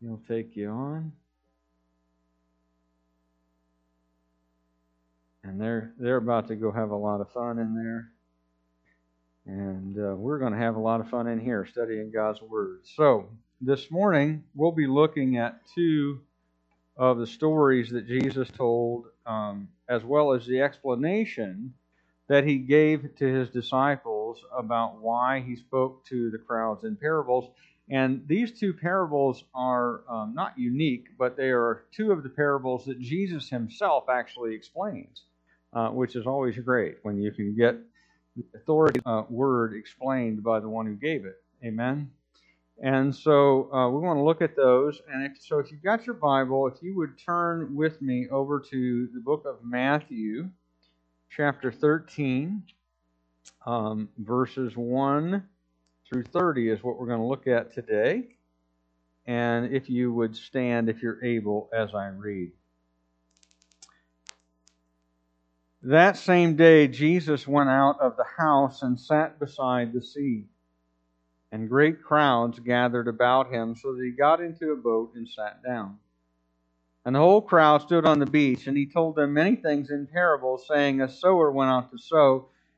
He'll take you on. And they're they're about to go have a lot of fun in there. And uh, we're going to have a lot of fun in here studying God's Word. So, this morning, we'll be looking at two of the stories that Jesus told, um, as well as the explanation that he gave to his disciples about why he spoke to the crowds in parables. And these two parables are um, not unique, but they are two of the parables that Jesus himself actually explains, uh, which is always great when you can get the authority uh, word explained by the one who gave it. Amen. And so uh, we want to look at those. And if, so, if you've got your Bible, if you would turn with me over to the book of Matthew, chapter 13, um, verses 1 through 30 is what we're going to look at today. And if you would stand, if you're able, as I read. That same day, Jesus went out of the house and sat beside the sea. And great crowds gathered about him, so that he got into a boat and sat down. And the whole crowd stood on the beach, and he told them many things in parables, saying, A sower went out to sow,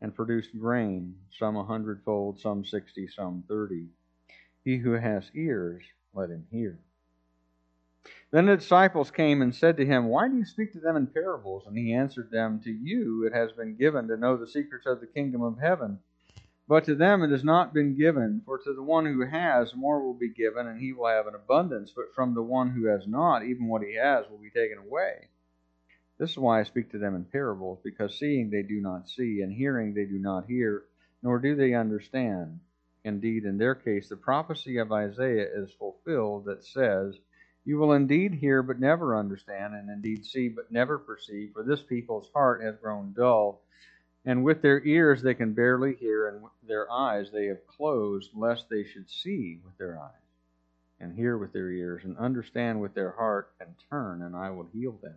and produced grain, some a hundredfold, some sixty, some thirty. He who has ears, let him hear. Then the disciples came and said to him, Why do you speak to them in parables? And he answered them, To you it has been given to know the secrets of the kingdom of heaven but to them it has not been given, for to the one who has, more will be given, and he will have an abundance. But from the one who has not, even what he has will be taken away. This is why I speak to them in parables, because seeing they do not see, and hearing they do not hear, nor do they understand. Indeed, in their case, the prophecy of Isaiah is fulfilled that says, You will indeed hear, but never understand, and indeed see, but never perceive, for this people's heart has grown dull and with their ears they can barely hear, and with their eyes they have closed, lest they should see with their eyes, and hear with their ears, and understand with their heart, and turn, and I will heal them.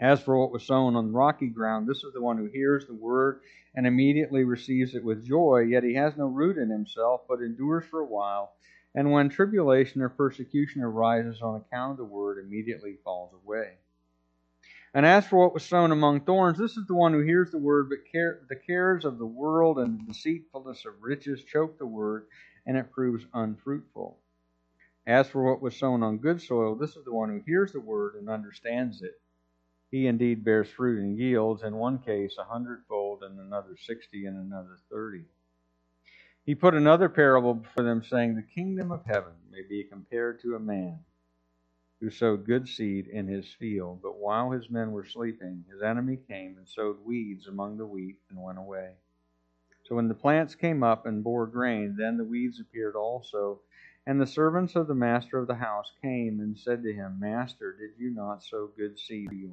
As for what was sown on rocky ground, this is the one who hears the word and immediately receives it with joy, yet he has no root in himself, but endures for a while. And when tribulation or persecution arises on account of the word, immediately falls away. And as for what was sown among thorns, this is the one who hears the word, but care, the cares of the world and the deceitfulness of riches choke the word, and it proves unfruitful. As for what was sown on good soil, this is the one who hears the word and understands it. He indeed bears fruit and yields, in one case a hundredfold, and another sixty, and another thirty. He put another parable before them, saying, The kingdom of heaven may be compared to a man who sowed good seed in his field. But while his men were sleeping, his enemy came and sowed weeds among the wheat and went away. So when the plants came up and bore grain, then the weeds appeared also. And the servants of the master of the house came and said to him, Master, did you not sow good seed?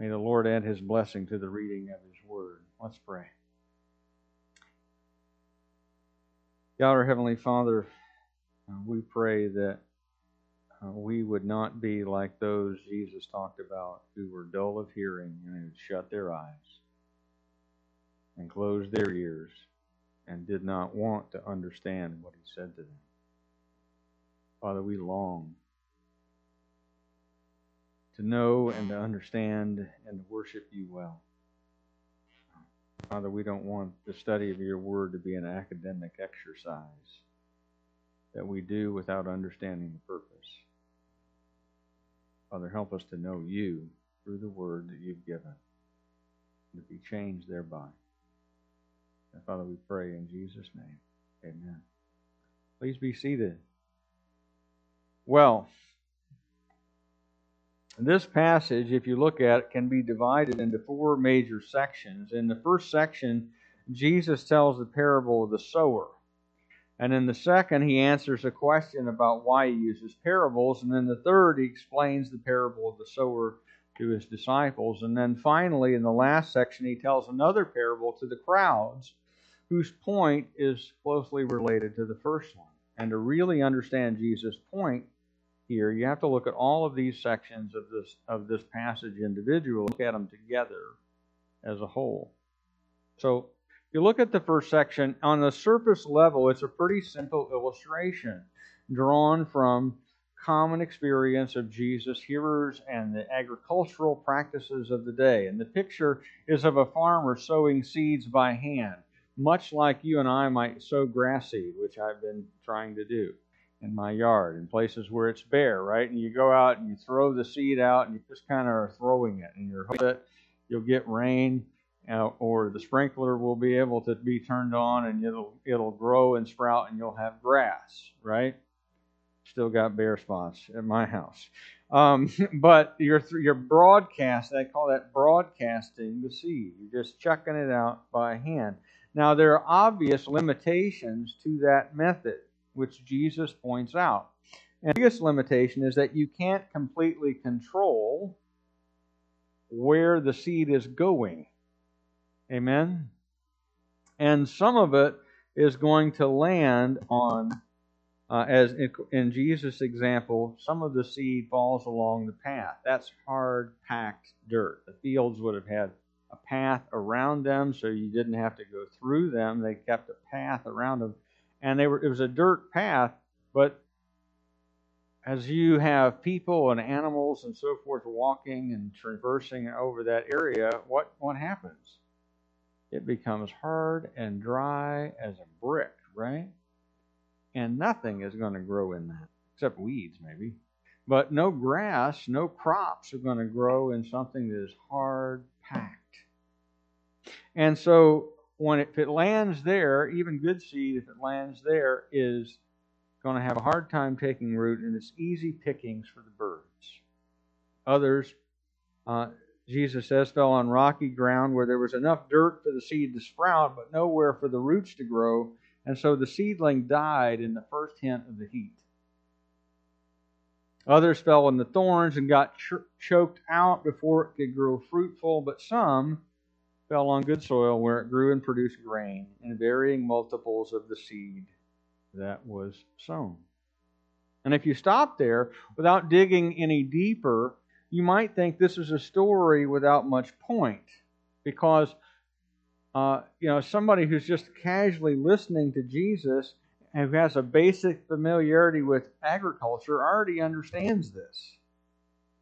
May the Lord add his blessing to the reading of his word. Let's pray. God, our Heavenly Father, uh, we pray that uh, we would not be like those Jesus talked about who were dull of hearing and who shut their eyes and closed their ears and did not want to understand what he said to them. Father, we long to know and to understand and to worship you well. Father, we don't want the study of your word to be an academic exercise that we do without understanding the purpose. Father, help us to know you through the word that you've given and to be changed thereby. And Father, we pray in Jesus' name. Amen. Please be seated. Well, this passage, if you look at it, can be divided into four major sections. In the first section, Jesus tells the parable of the sower. And in the second, he answers a question about why he uses parables. And in the third, he explains the parable of the sower to his disciples. And then finally, in the last section, he tells another parable to the crowds, whose point is closely related to the first one. And to really understand Jesus' point, here, you have to look at all of these sections of this of this passage individually, look at them together as a whole. So, you look at the first section, on the surface level, it's a pretty simple illustration drawn from common experience of Jesus' hearers and the agricultural practices of the day. And the picture is of a farmer sowing seeds by hand, much like you and I might sow grass seed, which I've been trying to do in my yard in places where it's bare, right? And you go out and you throw the seed out and you just kind of are throwing it, and you're hoping that you'll get rain uh, or the sprinkler will be able to be turned on and it'll it'll grow and sprout and you'll have grass, right? Still got bare spots at my house. Um, but you're you're broadcast. I call that broadcasting the seed. You're just chucking it out by hand. Now there are obvious limitations to that method which Jesus points out. And the biggest limitation is that you can't completely control where the seed is going. Amen? And some of it is going to land on, uh, as in, Jesus' example, some of the seed falls along the path. That's hard, packed dirt. The fields would have had a path around them so you didn't have to go through them. They kept a path around them and they were it was a dirt path, but as you have people and animals and so forth walking and traversing over that area, what what happens? It becomes hard and dry as a brick, right? And nothing is going to grow in that, except weeds maybe. But no grass, no crops are going to grow in something that is hard packed. And so when it, if it lands there, even good seed, if it lands there, is going to have a hard time taking root, and it's easy pickings for the birds. Others, uh, Jesus says, fell on rocky ground where there was enough dirt for the seed to sprout, but nowhere for the roots to grow, and so the seedling died in the first hint of the heat. Others fell in the thorns and got ch- choked out before it could grow fruitful, but some fell on good soil where it grew and produced grain in varying multiples of the seed that was sown. And if you stop there without digging any deeper, you might think this is a story without much point because uh, you know somebody who's just casually listening to Jesus and who has a basic familiarity with agriculture already understands this.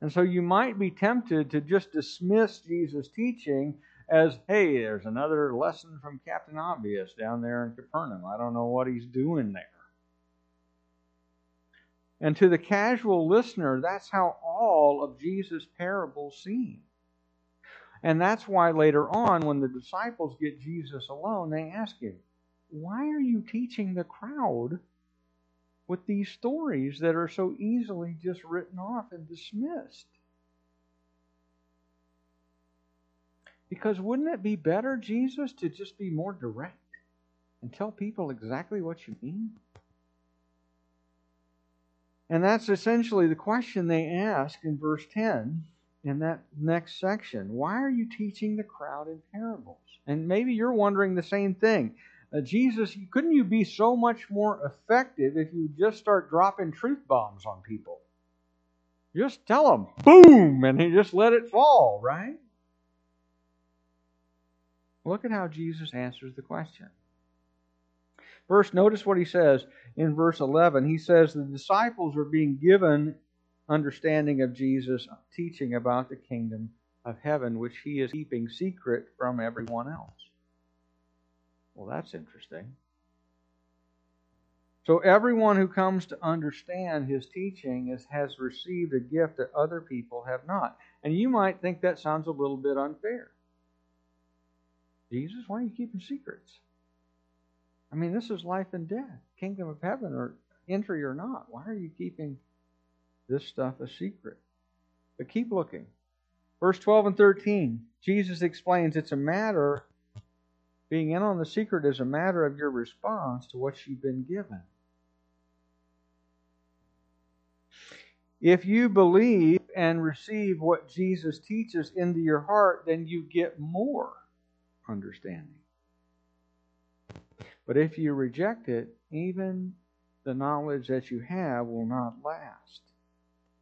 And so you might be tempted to just dismiss Jesus' teaching as, hey, there's another lesson from Captain Obvious down there in Capernaum. I don't know what he's doing there. And to the casual listener, that's how all of Jesus' parables seem. And that's why later on, when the disciples get Jesus alone, they ask him, Why are you teaching the crowd with these stories that are so easily just written off and dismissed? Because wouldn't it be better, Jesus, to just be more direct and tell people exactly what you mean? And that's essentially the question they ask in verse 10 in that next section. Why are you teaching the crowd in parables? And maybe you're wondering the same thing. Uh, Jesus, couldn't you be so much more effective if you just start dropping truth bombs on people? Just tell them, boom, and just let it fall, right? Look at how Jesus answers the question. First, notice what he says in verse 11. He says the disciples are being given understanding of Jesus' teaching about the kingdom of heaven, which he is keeping secret from everyone else. Well, that's interesting. So, everyone who comes to understand his teaching is, has received a gift that other people have not. And you might think that sounds a little bit unfair. Jesus, why are you keeping secrets? I mean, this is life and death, kingdom of heaven, or entry or not. Why are you keeping this stuff a secret? But keep looking. Verse 12 and 13, Jesus explains it's a matter, being in on the secret is a matter of your response to what you've been given. If you believe and receive what Jesus teaches into your heart, then you get more understanding. But if you reject it, even the knowledge that you have will not last.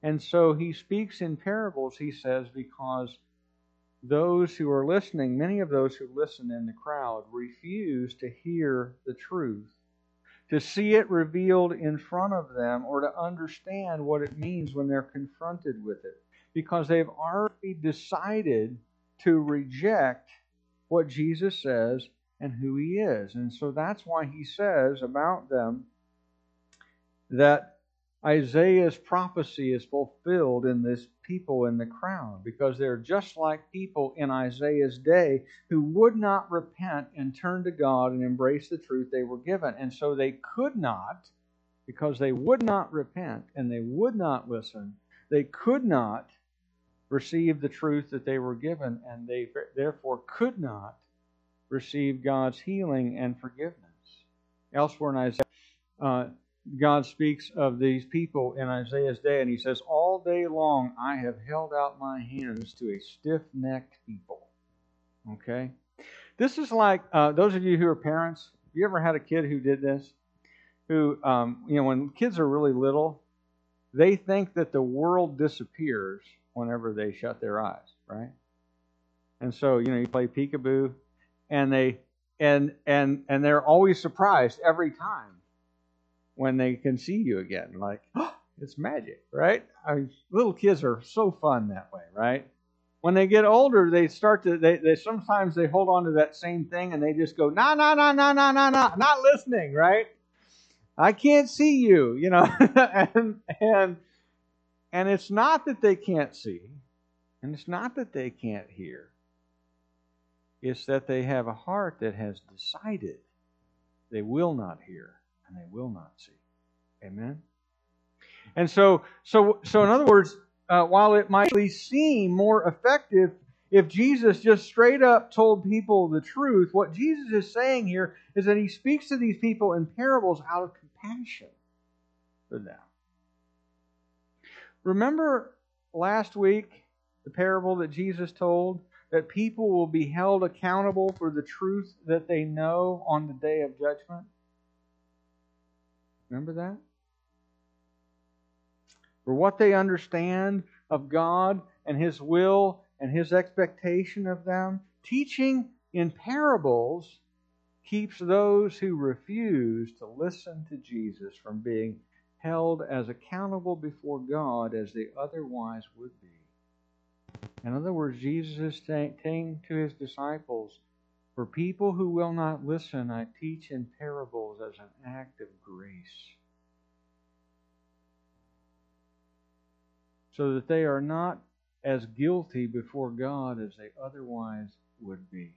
And so he speaks in parables, he says, because those who are listening, many of those who listen in the crowd, refuse to hear the truth, to see it revealed in front of them, or to understand what it means when they're confronted with it, because they've already decided to reject what Jesus says and who he is. And so that's why he says about them that Isaiah's prophecy is fulfilled in this people in the crowd because they're just like people in Isaiah's day who would not repent and turn to God and embrace the truth they were given. And so they could not, because they would not repent and they would not listen, they could not receive the truth that they were given, and they therefore could not receive God's healing and forgiveness. Elsewhere in Isaiah, uh, God speaks of these people in Isaiah's day, and he says, All day long I have held out my hands to a stiff necked people. Okay? This is like uh, those of you who are parents, have you ever had a kid who did this? Who, um, you know, when kids are really little, they think that the world disappears whenever they shut their eyes, right? And so, you know, you play peekaboo, and they and and and they're always surprised every time when they can see you again. Like, oh, it's magic, right? I little kids are so fun that way, right? When they get older, they start to they, they sometimes they hold on to that same thing and they just go, nah, nah, nah, nah, nah, nah, nah, not listening, right? I can't see you, you know, and and and it's not that they can't see, and it's not that they can't hear. It's that they have a heart that has decided they will not hear and they will not see. Amen. And so, so, so in other words, uh, while it might seem more effective if Jesus just straight up told people the truth, what Jesus is saying here is that he speaks to these people in parables out of compassion for them. Remember last week the parable that Jesus told that people will be held accountable for the truth that they know on the day of judgment? Remember that? For what they understand of God and His will and His expectation of them, teaching in parables keeps those who refuse to listen to Jesus from being held as accountable before God as they otherwise would be. In other words, Jesus is saying to his disciples, For people who will not listen, I teach in parables as an act of grace. So that they are not as guilty before God as they otherwise would be.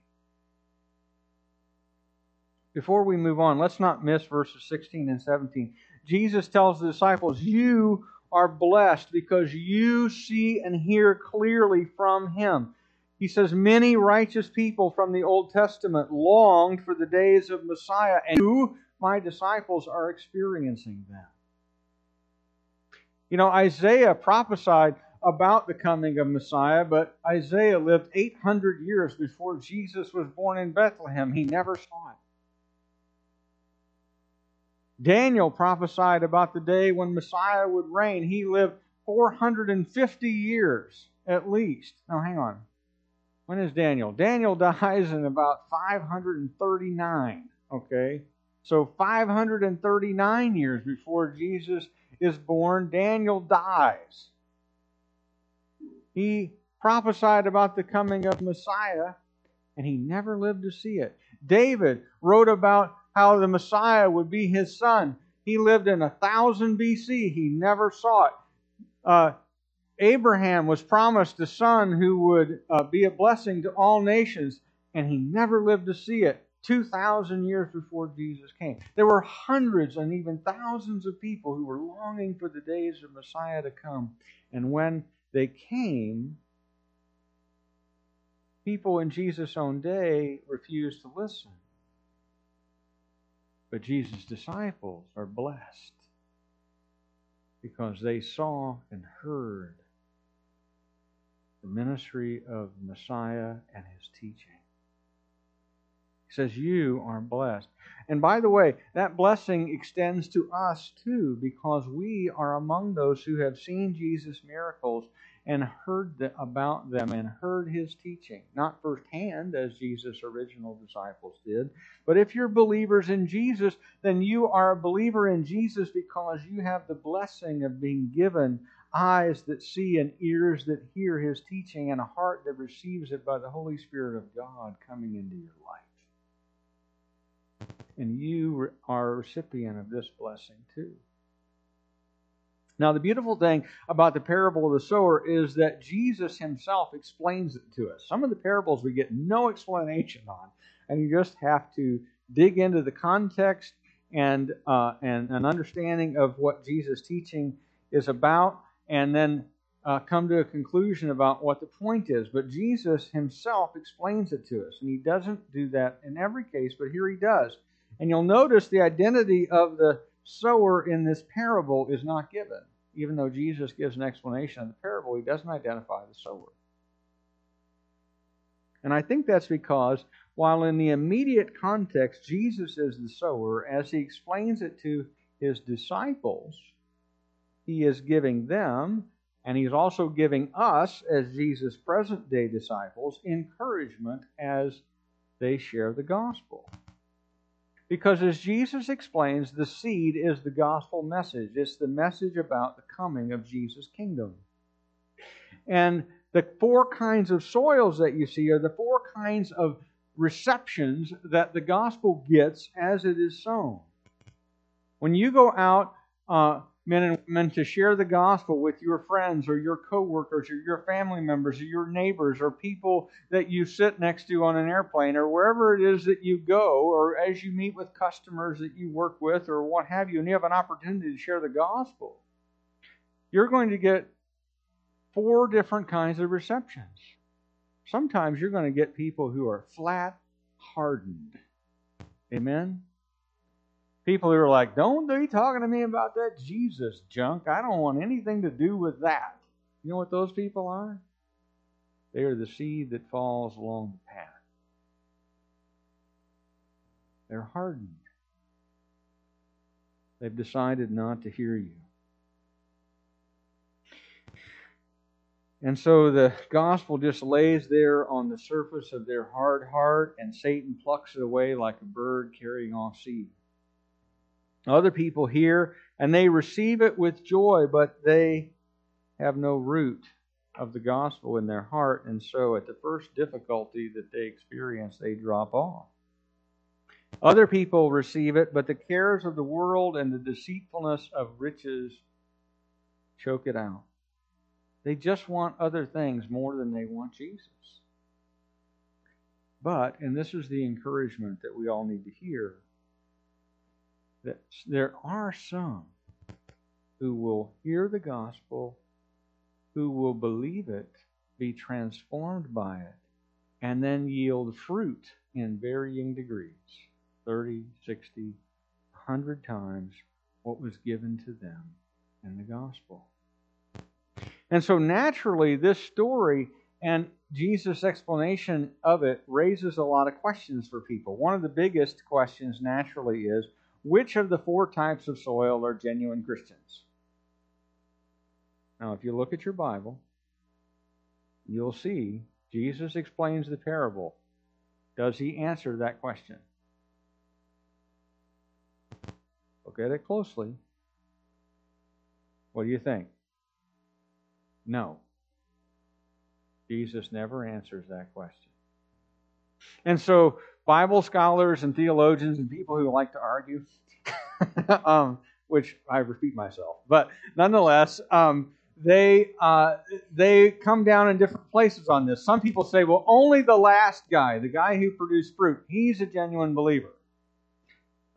Before we move on, let's not miss verses 16 and 17. Jesus tells the disciples, You are blessed because you see and hear clearly from him. He says, Many righteous people from the Old Testament longed for the days of Messiah, and you, my disciples, are experiencing them. You know, Isaiah prophesied about the coming of Messiah, but Isaiah lived 800 years before Jesus was born in Bethlehem. He never saw it. Daniel prophesied about the day when Messiah would reign. He lived 450 years at least. Now, hang on. When is Daniel? Daniel dies in about 539, okay? So 539 years before Jesus is born, Daniel dies. He prophesied about the coming of Messiah, and he never lived to see it. David wrote about how the Messiah would be his son. He lived in 1000 BC. He never saw it. Uh, Abraham was promised a son who would uh, be a blessing to all nations, and he never lived to see it. 2,000 years before Jesus came. There were hundreds and even thousands of people who were longing for the days of Messiah to come. And when they came, people in Jesus' own day refused to listen. But Jesus' disciples are blessed because they saw and heard the ministry of Messiah and his teaching. He says, You are blessed. And by the way, that blessing extends to us too, because we are among those who have seen Jesus' miracles and heard the, about them and heard his teaching. Not firsthand, as Jesus' original disciples did, but if you're believers in Jesus, then you are a believer in Jesus because you have the blessing of being given eyes that see and ears that hear his teaching and a heart that receives it by the Holy Spirit of God coming into your life. And you are a recipient of this blessing too. Now, the beautiful thing about the parable of the sower is that Jesus himself explains it to us. Some of the parables we get no explanation on, and you just have to dig into the context and, uh, and an understanding of what Jesus' teaching is about, and then uh, come to a conclusion about what the point is. But Jesus himself explains it to us, and he doesn't do that in every case, but here he does. And you'll notice the identity of the sower in this parable is not given. Even though Jesus gives an explanation of the parable, he doesn't identify the sower. And I think that's because while in the immediate context Jesus is the sower, as he explains it to his disciples, he is giving them, and he's also giving us, as Jesus' present day disciples, encouragement as they share the gospel. Because as Jesus explains, the seed is the gospel message. It's the message about the coming of Jesus' kingdom. And the four kinds of soils that you see are the four kinds of receptions that the gospel gets as it is sown. When you go out uh, men and women to share the gospel with your friends or your coworkers or your family members or your neighbors or people that you sit next to on an airplane or wherever it is that you go or as you meet with customers that you work with or what have you and you have an opportunity to share the gospel you're going to get four different kinds of receptions. Sometimes you're going to get people who are flat hardened amen People who are like, don't be talking to me about that Jesus junk. I don't want anything to do with that. You know what those people are? They are the seed that falls along the path. They're hardened. They've decided not to hear you. And so the gospel just lays there on the surface of their hard heart, and Satan plucks it away like a bird carrying off seed. Other people hear and they receive it with joy, but they have no root of the gospel in their heart, and so at the first difficulty that they experience, they drop off. Other people receive it, but the cares of the world and the deceitfulness of riches choke it out. They just want other things more than they want Jesus. But, and this is the encouragement that we all need to hear, that there are some who will hear the gospel, who will believe it, be transformed by it, and then yield fruit in varying degrees 30, 60, 100 times what was given to them in the gospel. And so naturally, this story and Jesus' explanation of it raises a lot of questions for people. One of the biggest questions naturally is which of the four types of soil are genuine Christians? Now, if you look at your Bible, you'll see Jesus explains the parable. Does he answer that question? Look at it closely. What do you think? No. Jesus never answers that question. And so, Bible scholars and theologians and people who like to argue, um, which I repeat myself, but nonetheless, um, they uh, they come down in different places on this. Some people say, well, only the last guy, the guy who produced fruit, he's a genuine believer.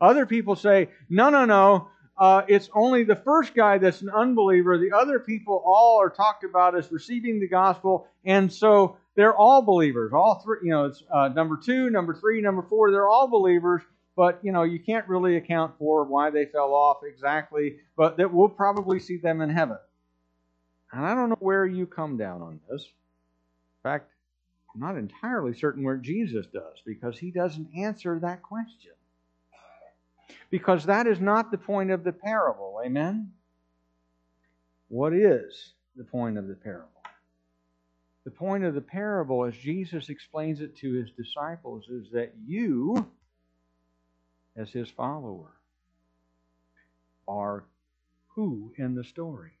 Other people say, no, no, no, uh, it's only the first guy that's an unbeliever. The other people all are talked about as receiving the gospel, and so they're all believers. All three, you know, it's uh, number two, number three, number four. They're all believers, but you know, you can't really account for why they fell off exactly. But that we'll probably see them in heaven. And I don't know where you come down on this. In fact, I'm not entirely certain where Jesus does because he doesn't answer that question because that is not the point of the parable. Amen? What is the point of the parable? The point of the parable, as Jesus explains it to his disciples, is that you, as his follower, are who in the story?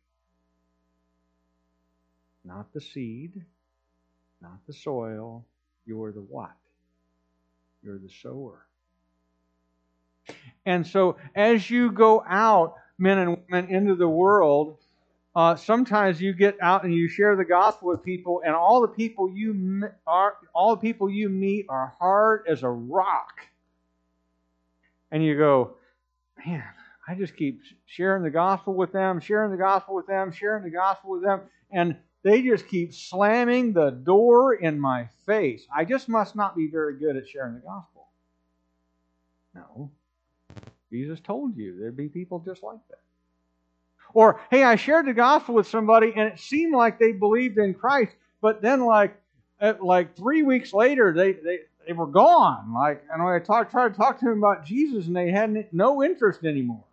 Not the seed, not the soil. You're the what? You're the sower. And so, as you go out, men and women, into the world, uh, sometimes you get out and you share the gospel with people, and all the people you are, all the people you meet are hard as a rock. And you go, man, I just keep sharing the gospel with them, sharing the gospel with them, sharing the gospel with them, and they just keep slamming the door in my face. I just must not be very good at sharing the gospel. No. Jesus told you there'd be people just like that. Or, hey, I shared the gospel with somebody and it seemed like they believed in Christ, but then like uh, like three weeks later they, they, they were gone. Like, and I talk, tried to talk to them about Jesus and they had no interest anymore.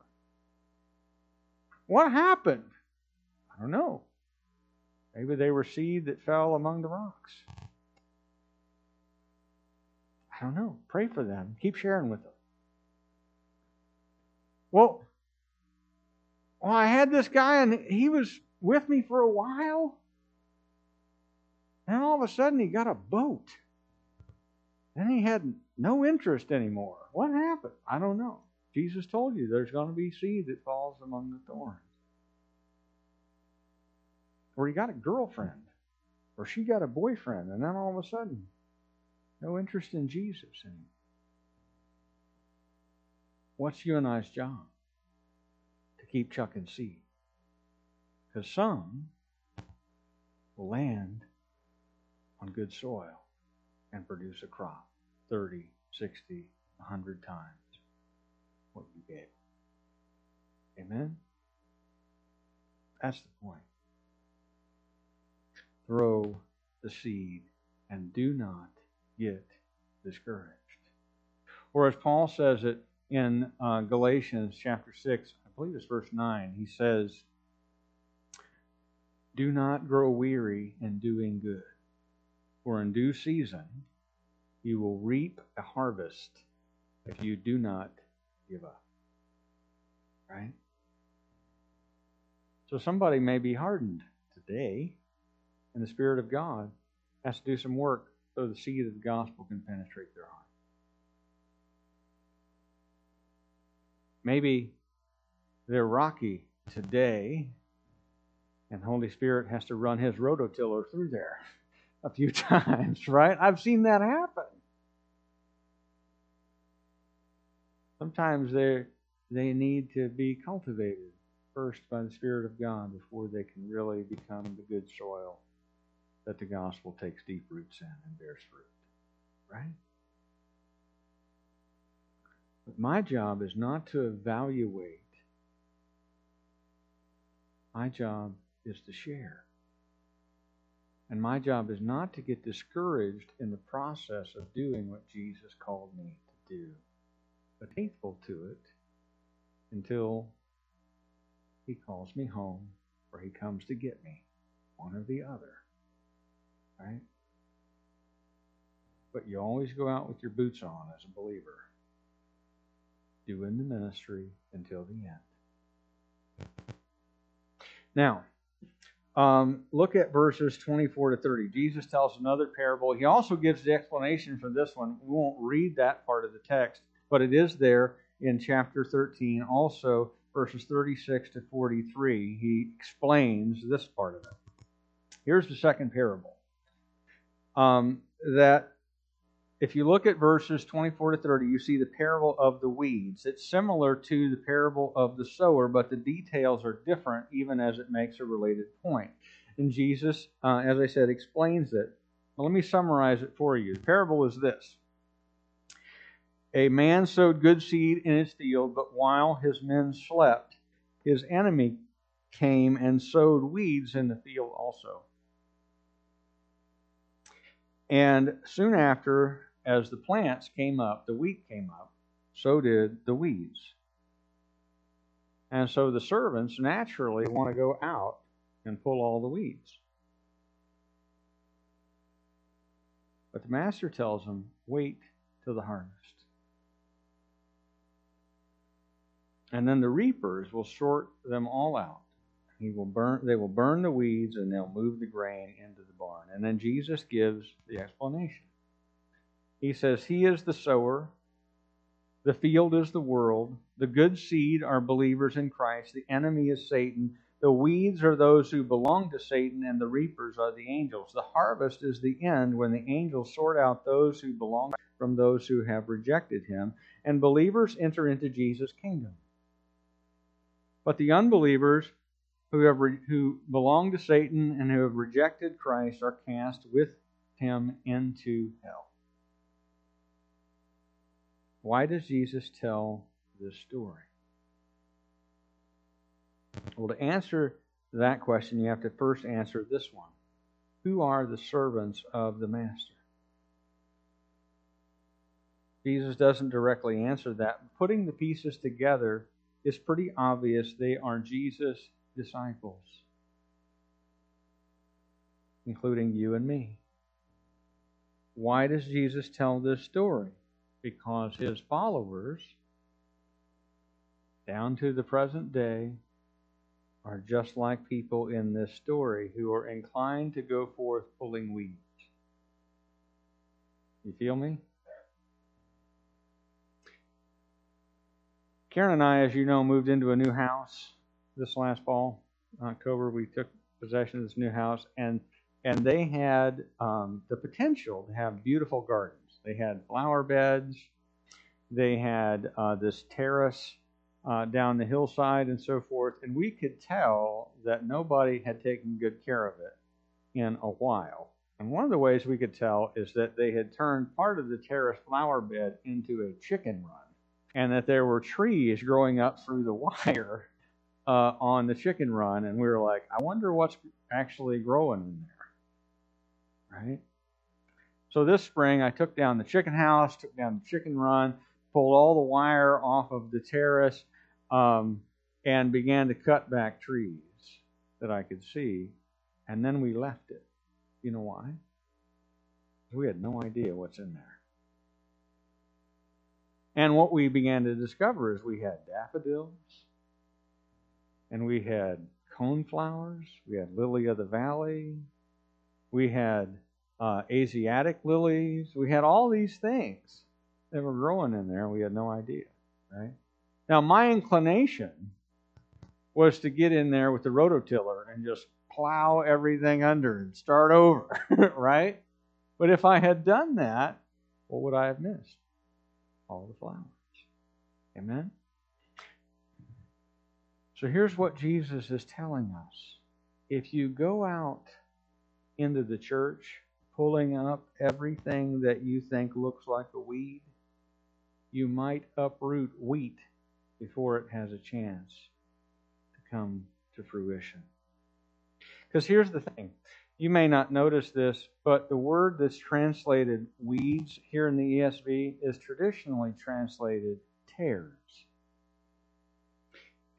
What happened? I don't know. Maybe they were seed that fell among the rocks. I don't know. Pray for them. Keep sharing with them. Well, well, I had this guy and he was with me for a while. And all of a sudden he got a boat. Then he had no interest anymore. What happened? I don't know. Jesus told you there's going to be seed that falls among the thorns. Or he got a girlfriend. Or she got a boyfriend. And then all of a sudden, no interest in Jesus anymore. What's you and I's job? To keep chucking seed. Because some will land on good soil and produce a crop 30, 60, 100 times what you gave. Amen? That's the point. Throw the seed and do not get discouraged. Or as Paul says it, in uh, Galatians chapter 6, I believe it's verse 9, he says, Do not grow weary in doing good, for in due season you will reap a harvest if you do not give up. Right? So somebody may be hardened today, and the Spirit of God has to do some work so the seed of the gospel can penetrate their heart. Maybe they're rocky today, and the Holy Spirit has to run his rototiller through there a few times, right? I've seen that happen. Sometimes they they need to be cultivated first by the Spirit of God before they can really become the good soil that the gospel takes deep roots in and bears fruit. Right? But my job is not to evaluate. My job is to share. And my job is not to get discouraged in the process of doing what Jesus called me to do, but faithful to it until he calls me home or he comes to get me, one or the other. Right? But you always go out with your boots on as a believer. Doing the ministry until the end. Now, um, look at verses 24 to 30. Jesus tells another parable. He also gives the explanation for this one. We won't read that part of the text, but it is there in chapter 13. Also, verses 36 to 43, he explains this part of it. Here's the second parable. Um, that if you look at verses 24 to 30, you see the parable of the weeds. It's similar to the parable of the sower, but the details are different, even as it makes a related point. And Jesus, uh, as I said, explains it. Let me summarize it for you. The parable is this A man sowed good seed in his field, but while his men slept, his enemy came and sowed weeds in the field also. And soon after, as the plants came up, the wheat came up, so did the weeds. And so the servants naturally want to go out and pull all the weeds. But the master tells them, wait till the harvest. And then the reapers will sort them all out. He will burn they will burn the weeds and they'll move the grain into the barn. And then Jesus gives the explanation. He says, He is the sower, the field is the world, the good seed are believers in Christ, the enemy is Satan, the weeds are those who belong to Satan, and the reapers are the angels. The harvest is the end when the angels sort out those who belong from those who have rejected him, and believers enter into Jesus' kingdom. But the unbelievers who have re- who belong to Satan and who have rejected Christ are cast with him into hell. Why does Jesus tell this story? Well, to answer that question, you have to first answer this one Who are the servants of the Master? Jesus doesn't directly answer that. Putting the pieces together is pretty obvious. They are Jesus' disciples, including you and me. Why does Jesus tell this story? Because his followers, down to the present day, are just like people in this story who are inclined to go forth pulling weeds. You feel me? Karen and I, as you know, moved into a new house this last fall. October, we took possession of this new house, and and they had um, the potential to have beautiful gardens. They had flower beds. They had uh, this terrace uh, down the hillside and so forth. And we could tell that nobody had taken good care of it in a while. And one of the ways we could tell is that they had turned part of the terrace flower bed into a chicken run, and that there were trees growing up through the wire uh, on the chicken run. And we were like, I wonder what's actually growing in there. Right? So this spring, I took down the chicken house, took down the chicken run, pulled all the wire off of the terrace, um, and began to cut back trees that I could see. And then we left it. You know why? We had no idea what's in there. And what we began to discover is we had daffodils, and we had coneflowers, we had lily of the valley, we had uh, Asiatic lilies. We had all these things that were growing in there. We had no idea, right? Now, my inclination was to get in there with the rototiller and just plow everything under and start over, right? But if I had done that, what would I have missed? All the flowers. Amen? So here's what Jesus is telling us. If you go out into the church pulling up everything that you think looks like a weed, you might uproot wheat before it has a chance to come to fruition. Because here's the thing you may not notice this, but the word that's translated weeds here in the ESV is traditionally translated tares.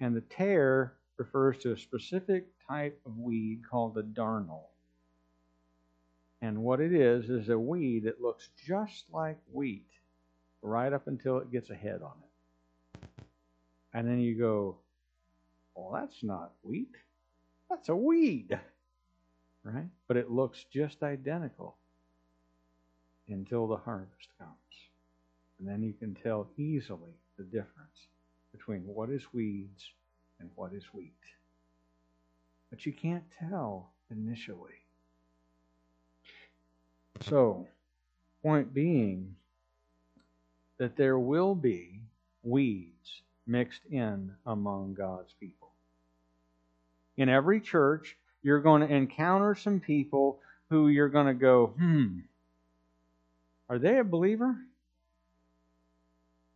And the tare refers to a specific type of weed called the darnel. And what it is, is a weed that looks just like wheat right up until it gets a head on it. And then you go, well, that's not wheat. That's a weed. Right? But it looks just identical until the harvest comes. And then you can tell easily the difference between what is weeds and what is wheat. But you can't tell initially. So, point being that there will be weeds mixed in among God's people. In every church, you're going to encounter some people who you're going to go, hmm, are they a believer?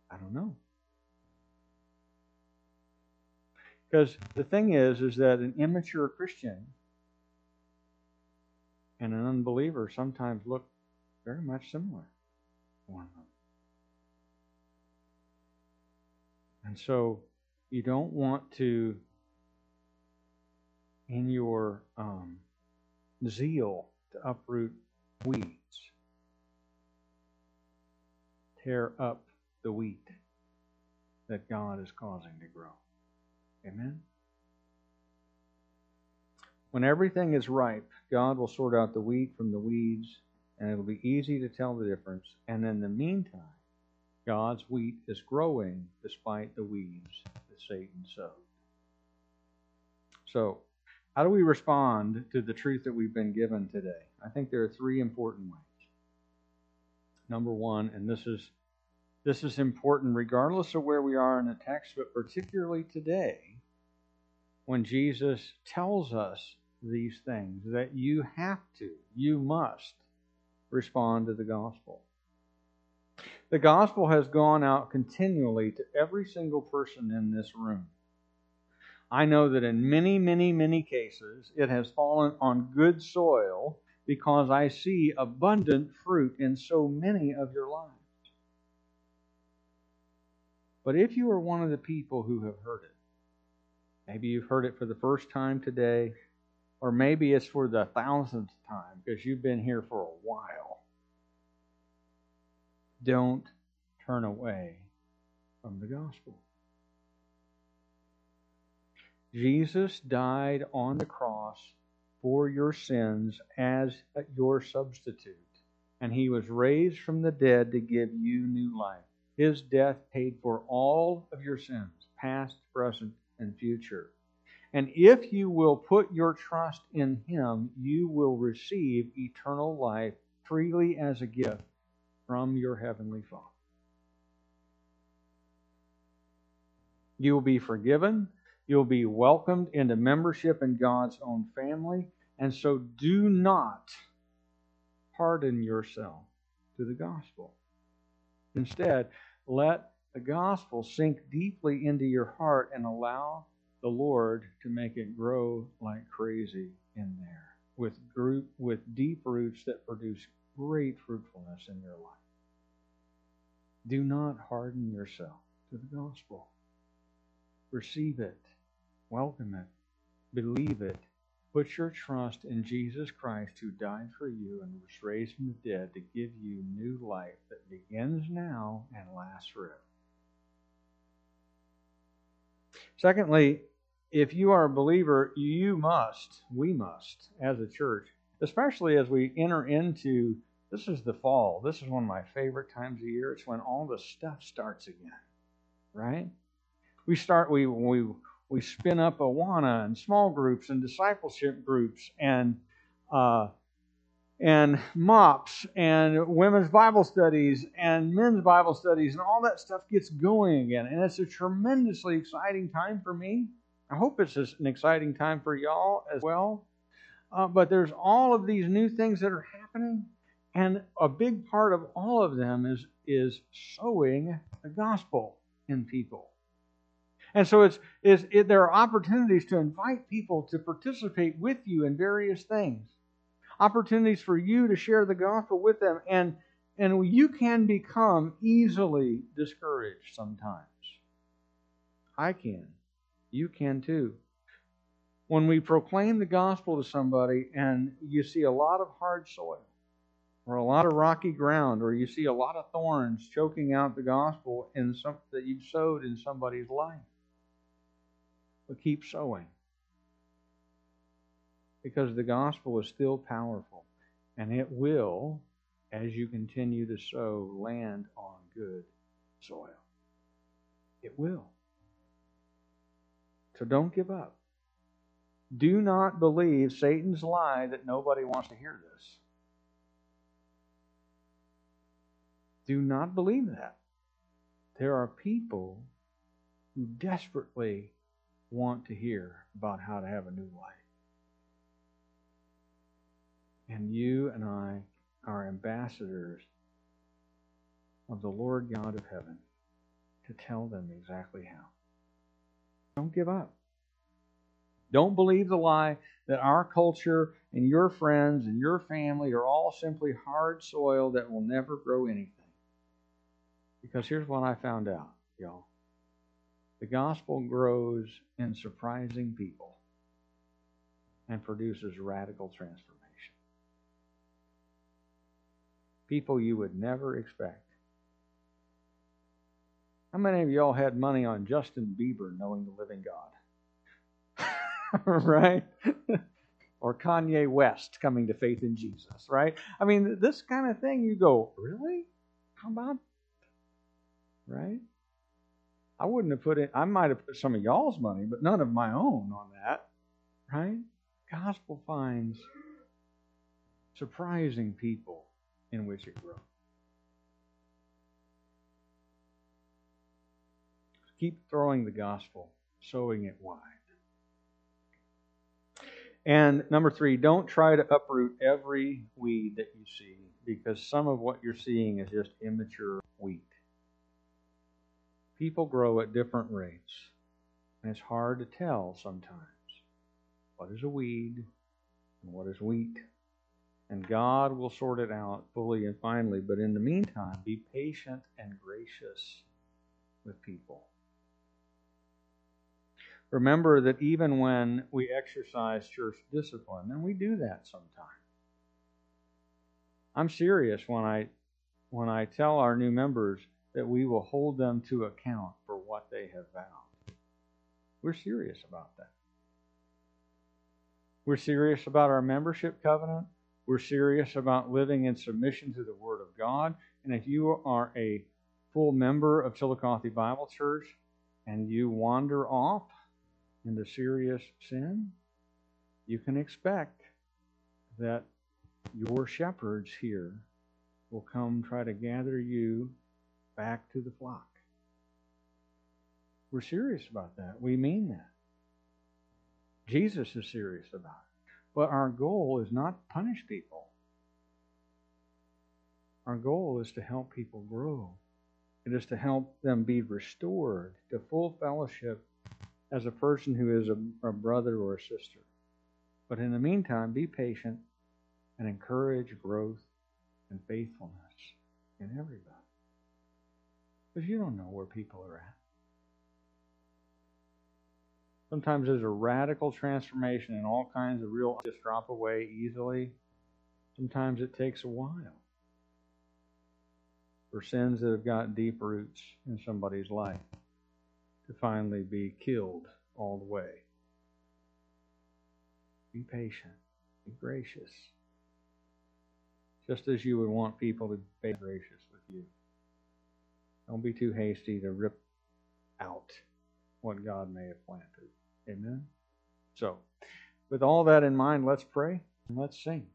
I don't know. Because the thing is, is that an immature Christian and an unbeliever sometimes look very much similar one another. And so you don't want to, in your um, zeal to uproot weeds, tear up the wheat that God is causing to grow. Amen? When everything is ripe, God will sort out the wheat from the weeds, and it'll be easy to tell the difference. And in the meantime, God's wheat is growing despite the weeds that Satan sowed. So, how do we respond to the truth that we've been given today? I think there are three important ways. Number one, and this is this is important regardless of where we are in the text, but particularly today, when Jesus tells us these things, that you have to, you must respond to the gospel. The gospel has gone out continually to every single person in this room. I know that in many, many, many cases it has fallen on good soil because I see abundant fruit in so many of your lives. But if you are one of the people who have heard it, maybe you've heard it for the first time today, or maybe it's for the thousandth time because you've been here for a while, don't turn away from the gospel. Jesus died on the cross for your sins as your substitute, and he was raised from the dead to give you new life. His death paid for all of your sins, past, present, and future. And if you will put your trust in Him, you will receive eternal life freely as a gift from your Heavenly Father. You will be forgiven. You'll be welcomed into membership in God's own family. And so do not harden yourself to the gospel. Instead, let the gospel sink deeply into your heart and allow the Lord to make it grow like crazy in there with group with deep roots that produce great fruitfulness in your life. Do not harden yourself to the gospel. Receive it, welcome it, believe it, Put your trust in Jesus Christ who died for you and was raised from the dead to give you new life that begins now and lasts forever. Secondly, if you are a believer, you must, we must, as a church, especially as we enter into this is the fall. This is one of my favorite times of year. It's when all the stuff starts again. Right? We start we we we spin up Awana and small groups and discipleship groups and uh, and MOPS and women's Bible studies and men's Bible studies and all that stuff gets going again. And it's a tremendously exciting time for me. I hope it's an exciting time for y'all as well. Uh, but there's all of these new things that are happening, and a big part of all of them is is sowing the gospel in people. And so it's, it's it, there are opportunities to invite people to participate with you in various things. Opportunities for you to share the gospel with them. And, and you can become easily discouraged sometimes. I can. You can too. When we proclaim the gospel to somebody and you see a lot of hard soil, or a lot of rocky ground, or you see a lot of thorns choking out the gospel in some, that you've sowed in somebody's life But keep sowing. Because the gospel is still powerful. And it will, as you continue to sow, land on good soil. It will. So don't give up. Do not believe Satan's lie that nobody wants to hear this. Do not believe that. There are people who desperately want to hear about how to have a new life. And you and I are ambassadors of the Lord God of heaven to tell them exactly how. Don't give up. Don't believe the lie that our culture and your friends and your family are all simply hard soil that will never grow anything. Because here's what I found out, y'all. The gospel grows in surprising people and produces radical transformation. People you would never expect. How many of y'all had money on Justin Bieber knowing the living God? right? or Kanye West coming to faith in Jesus, right? I mean, this kind of thing, you go, really? How about, right? I wouldn't have put it, I might have put some of y'all's money, but none of my own on that, right? Gospel finds surprising people in which it grows. Keep throwing the gospel, sowing it wide. And number three, don't try to uproot every weed that you see because some of what you're seeing is just immature wheat. People grow at different rates, and it's hard to tell sometimes what is a weed and what is wheat. And God will sort it out fully and finally. But in the meantime, be patient and gracious with people. Remember that even when we exercise church discipline, and we do that sometimes. I'm serious when I when I tell our new members that we will hold them to account for what they have vowed. We're serious about that. We're serious about our membership covenant. We're serious about living in submission to the Word of God. And if you are a full member of Chillicothe Bible Church and you wander off into serious sin, you can expect that your shepherds here will come try to gather you back to the flock. We're serious about that. We mean that. Jesus is serious about it. But our goal is not to punish people. Our goal is to help people grow. It is to help them be restored to full fellowship as a person who is a, a brother or a sister. But in the meantime, be patient and encourage growth and faithfulness in everybody. Because you don't know where people are at. Sometimes there's a radical transformation and all kinds of real just drop away easily. Sometimes it takes a while for sins that have got deep roots in somebody's life to finally be killed all the way. Be patient, be gracious, just as you would want people to be gracious with you. Don't be too hasty to rip out what God may have planted. Amen? So, with all that in mind, let's pray and let's sing.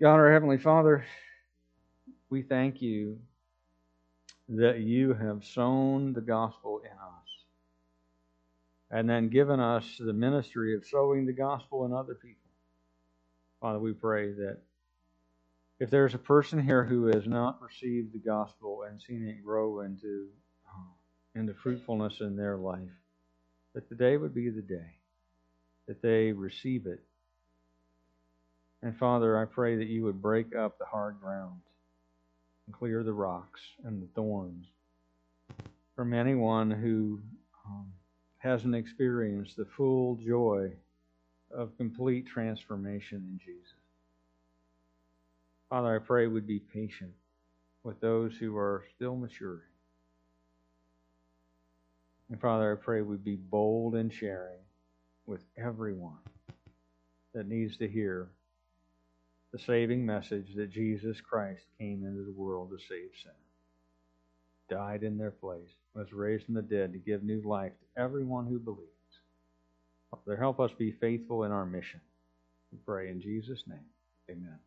God, our Heavenly Father, we thank you that you have sown the gospel in us and then given us the ministry of sowing the gospel in other people. Father, we pray that if there's a person here who has not received the gospel and seen it grow into, uh, into fruitfulness in their life, that today would be the day that they receive it. And Father, I pray that you would break up the hard ground and clear the rocks and the thorns from anyone who um, hasn't experienced the full joy of complete transformation in Jesus. Father, I pray would be patient with those who are still maturing. And Father, I pray we'd be bold in sharing with everyone that needs to hear the saving message that Jesus Christ came into the world to save sin, died in their place, was raised from the dead to give new life to everyone who believes. Father, help us be faithful in our mission. We pray in Jesus' name. Amen.